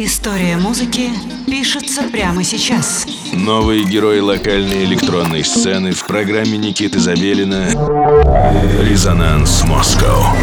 История музыки пишется прямо сейчас. Новые герои локальной электронной сцены в программе Никиты Забелина «Резонанс Москва».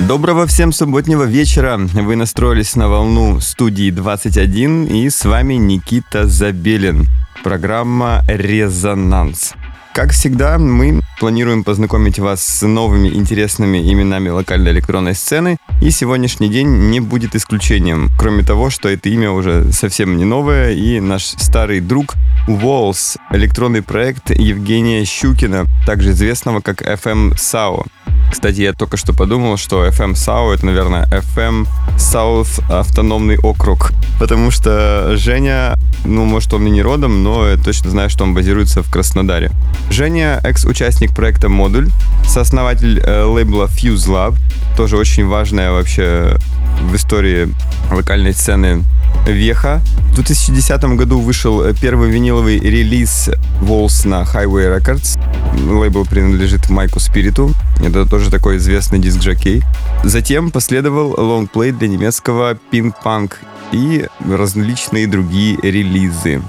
Доброго всем субботнего вечера. Вы настроились на волну студии 21 и с вами Никита Забелин. Программа «Резонанс». Как всегда, мы планируем познакомить вас с новыми интересными именами локальной электронной сцены, и сегодняшний день не будет исключением. Кроме того, что это имя уже совсем не новое, и наш старый друг Walls, электронный проект Евгения Щукина, также известного как FM SAO. Кстати, я только что подумал, что FM SAO это, наверное, FM South автономный округ, потому что Женя, ну, может, он и не родом, но я точно знаю, что он базируется в Краснодаре. Женя — экс-участник проекта «Модуль», сооснователь э, лейбла Fuse Lab, тоже очень важная вообще в истории локальной сцены Веха. В 2010 году вышел первый виниловый релиз Walls на Highway Records. Лейбл принадлежит Майку Спириту. Это тоже такой известный диск-джокей. Затем последовал лонгплей для немецкого Pink Punk и различные другие релизы.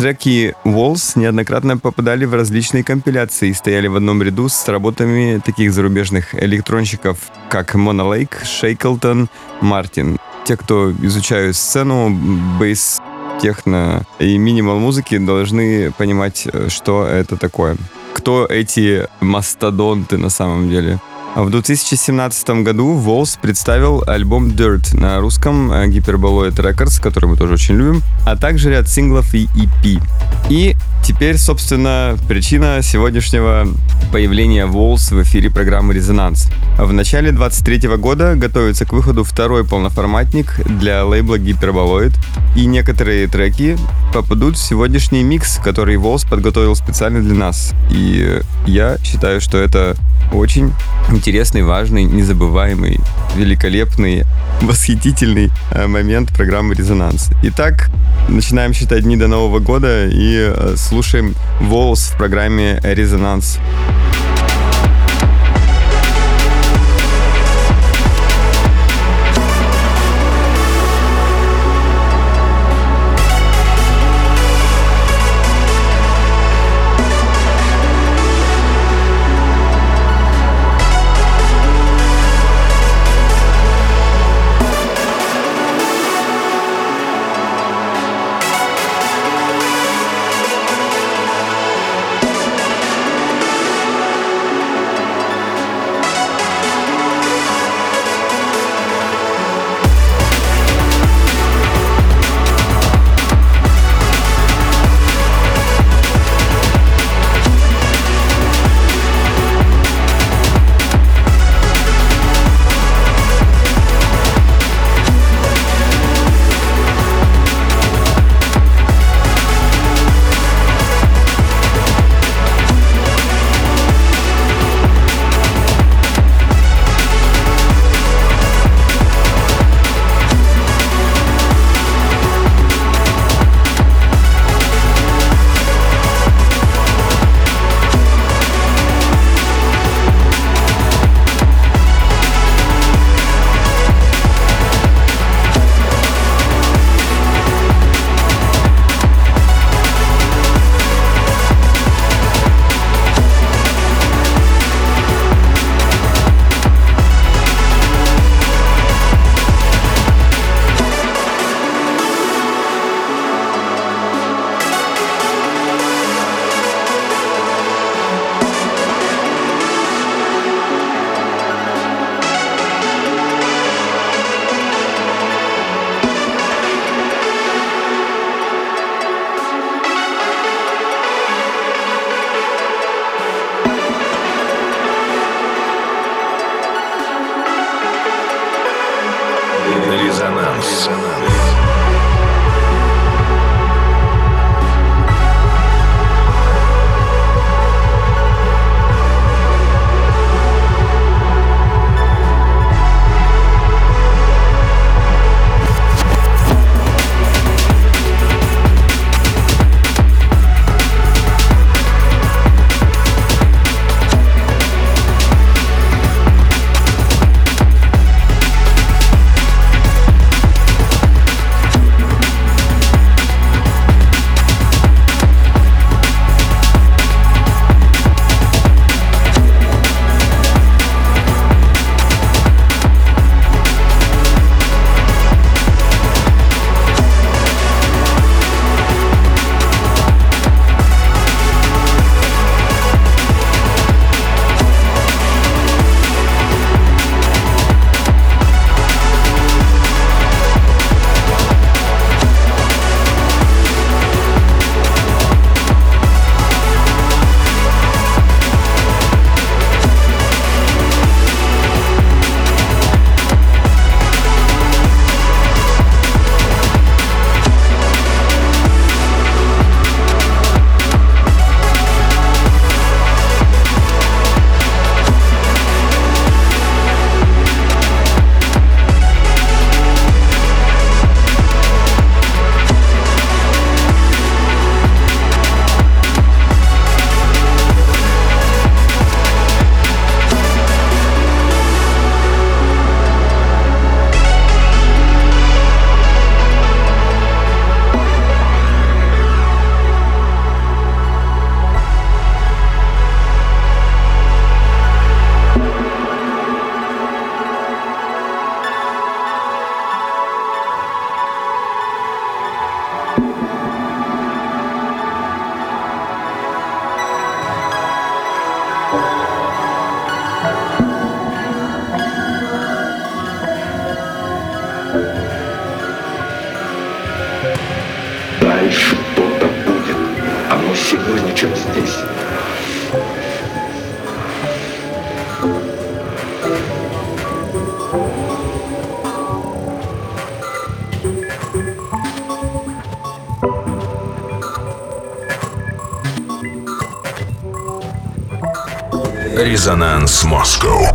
Треки Walls неоднократно попадали в различные компиляции и стояли в одном ряду с работами таких зарубежных электронщиков, как Mona Lake, Shackleton, Мартин. Те, кто изучают сцену, бейс, техно и минимал музыки, должны понимать, что это такое. Кто эти мастодонты на самом деле? В 2017 году Волс представил альбом Dirt на русском Hyperboloid Records, который мы тоже очень любим, а также ряд синглов и EP. И теперь, собственно, причина сегодняшнего появления Волс в эфире программы «Резонанс». В начале 23 года готовится к выходу второй полноформатник для лейбла Hyperboloid, и некоторые треки попадут в сегодняшний микс, который Волс подготовил специально для нас. И я считаю, что это очень интересный, важный, незабываемый, великолепный, восхитительный э, момент программы «Резонанс». Итак, начинаем считать дни до Нового года и э, слушаем «Волос» в программе «Резонанс». Резонанс Москва.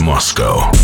Резонанс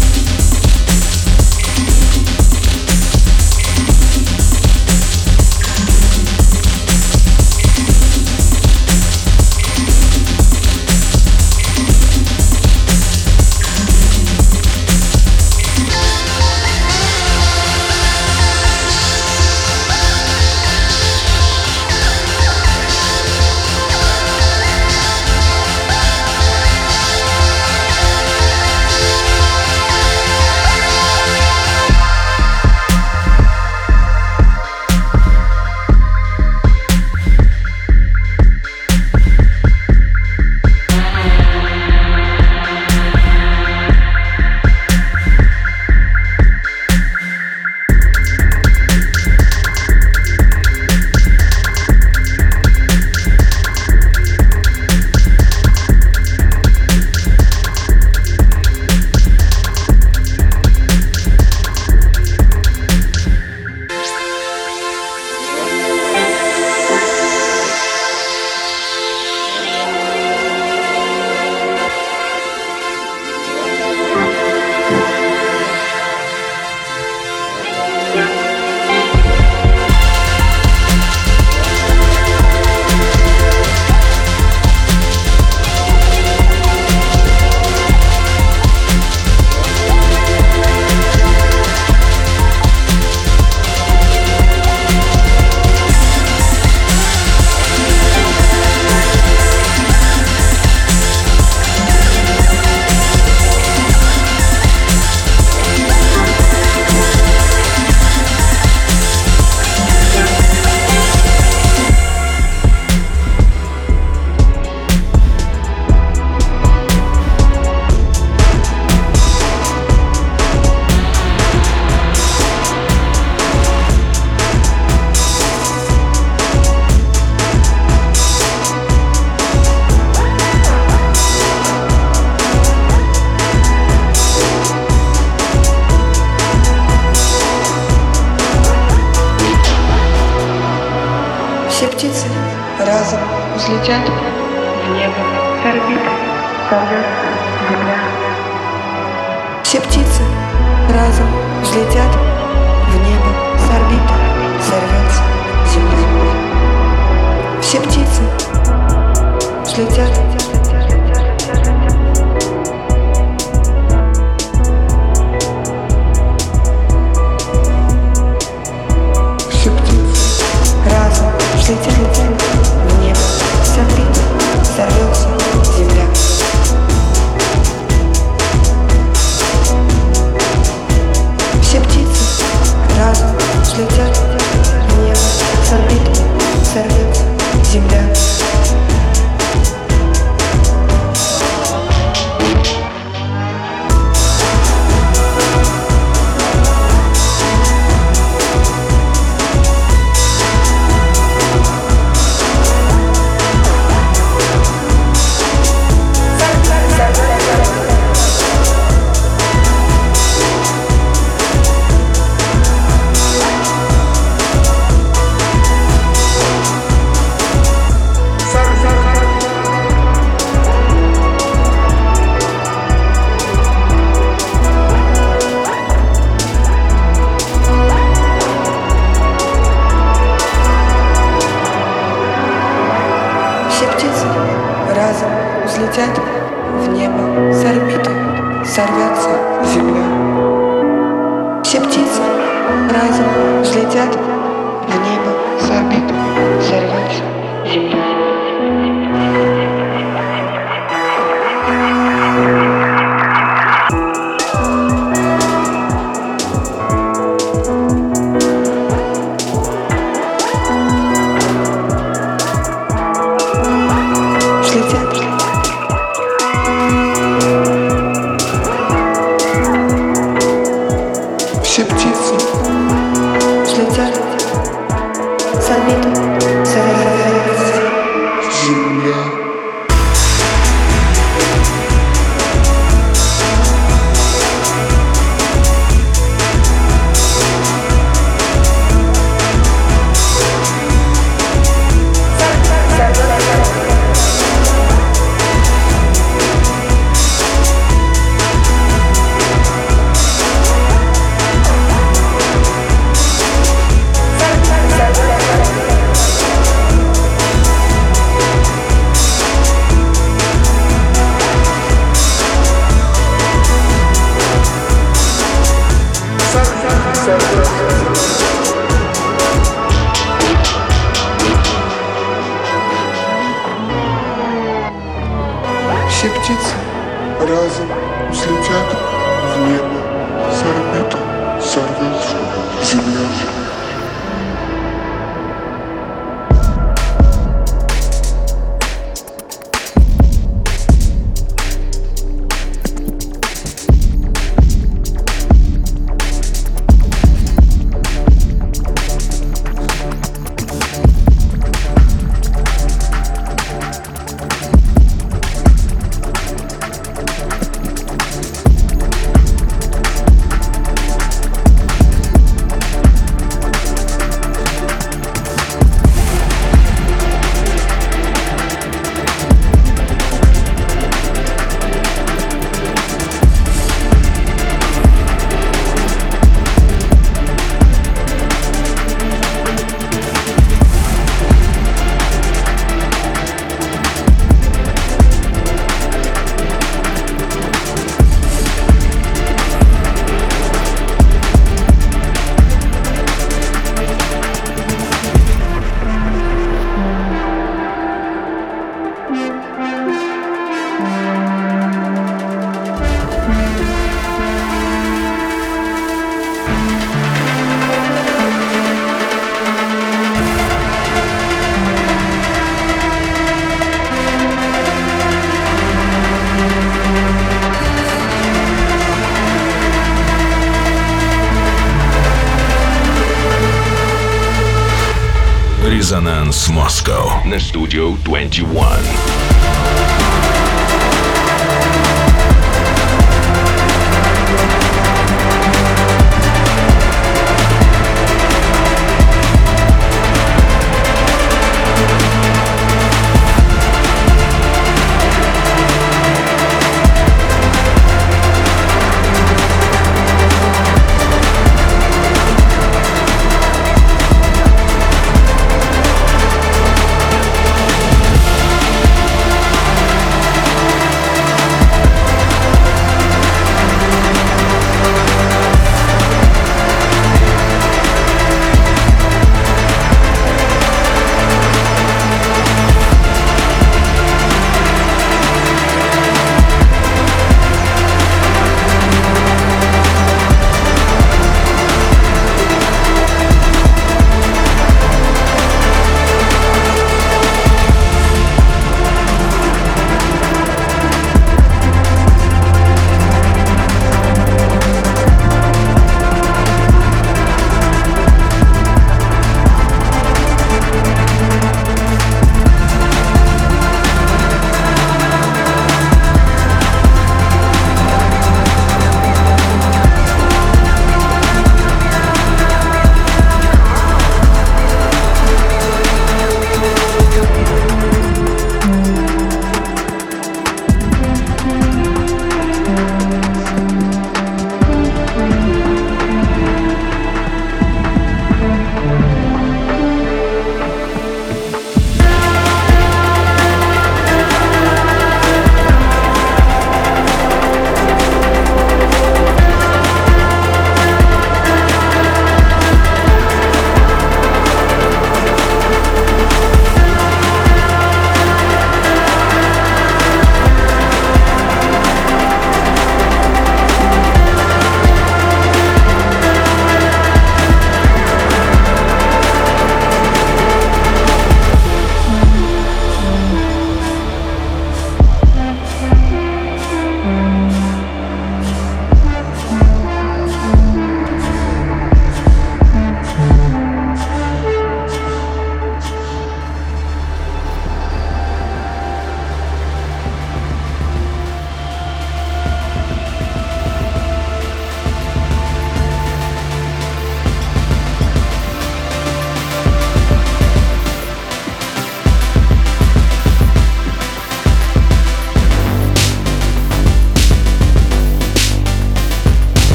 Резонанс Москва на студию 21.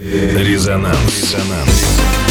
Резонанс. Резонанс.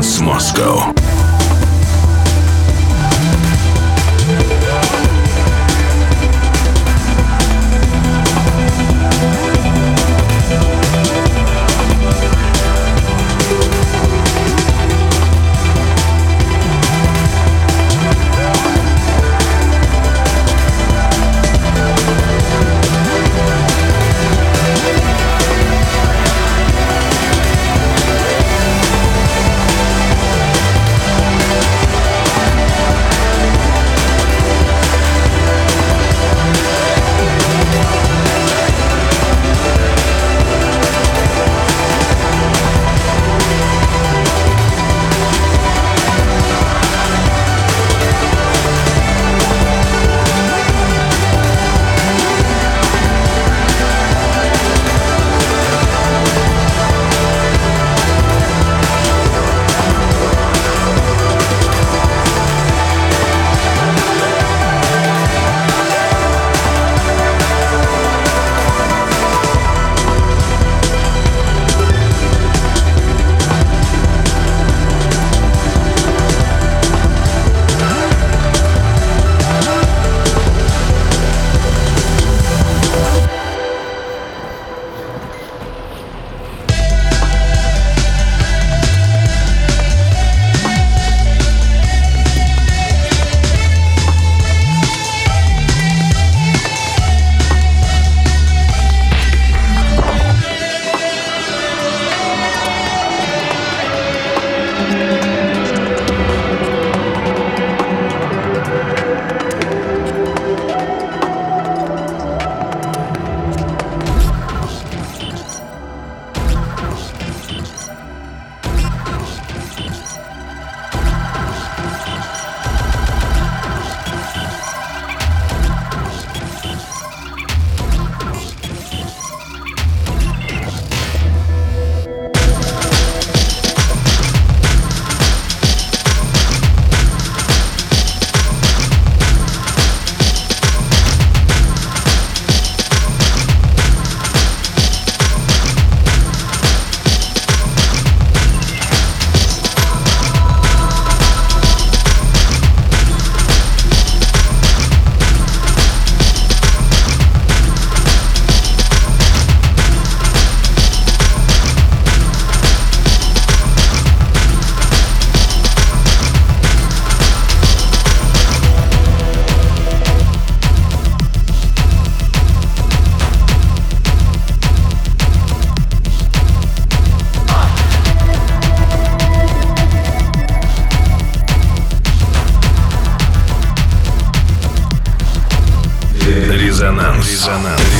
Резонанс Москва. Резонанс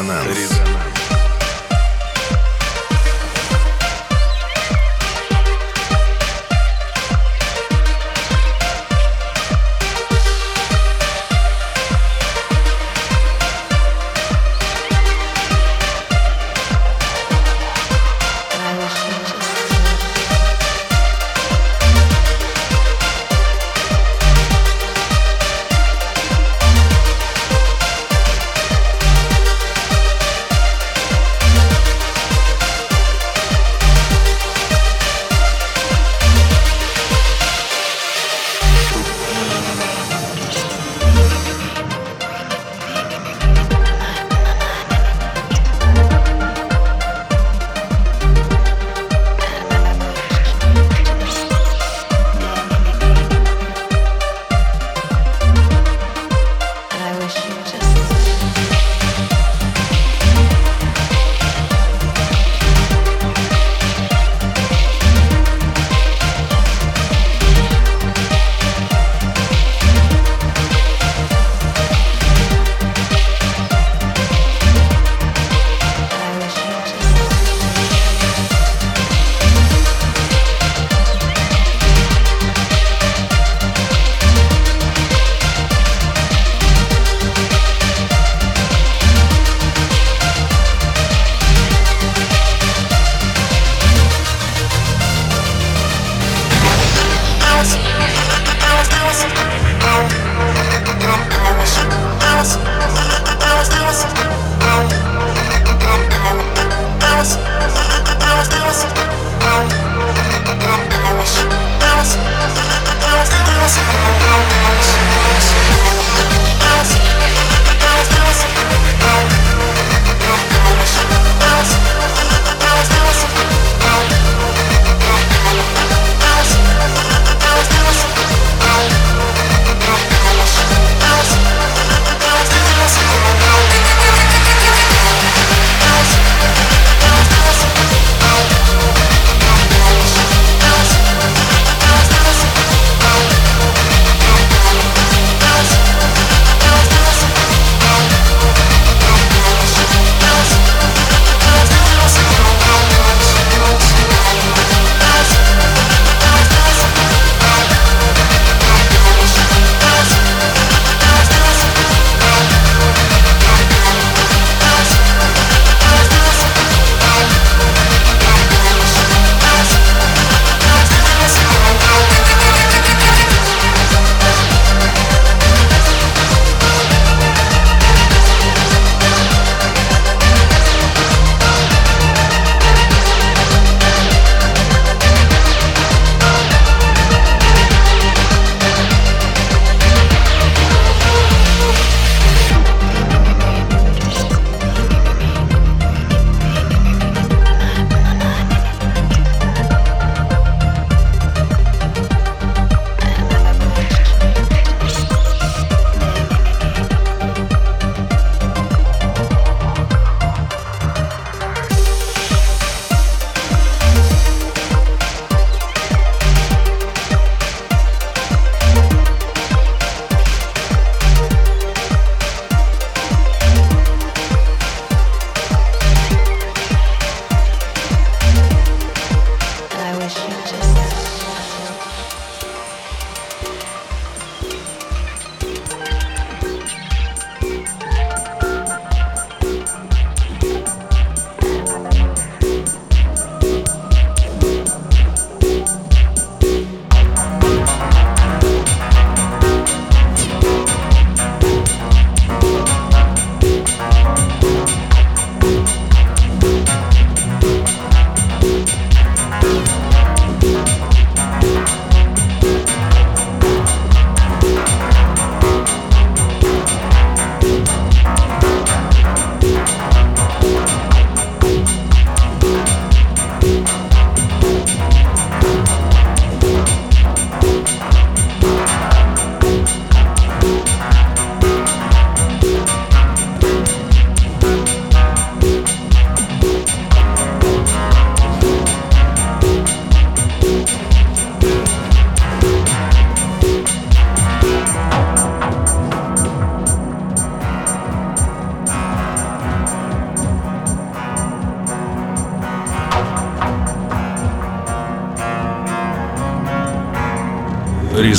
Резонанс.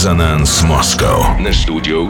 Резонанс. Резонанс Москва на студию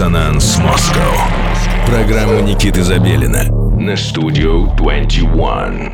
Резонанс Москва. Программа Никиты Забелина на Студио 21.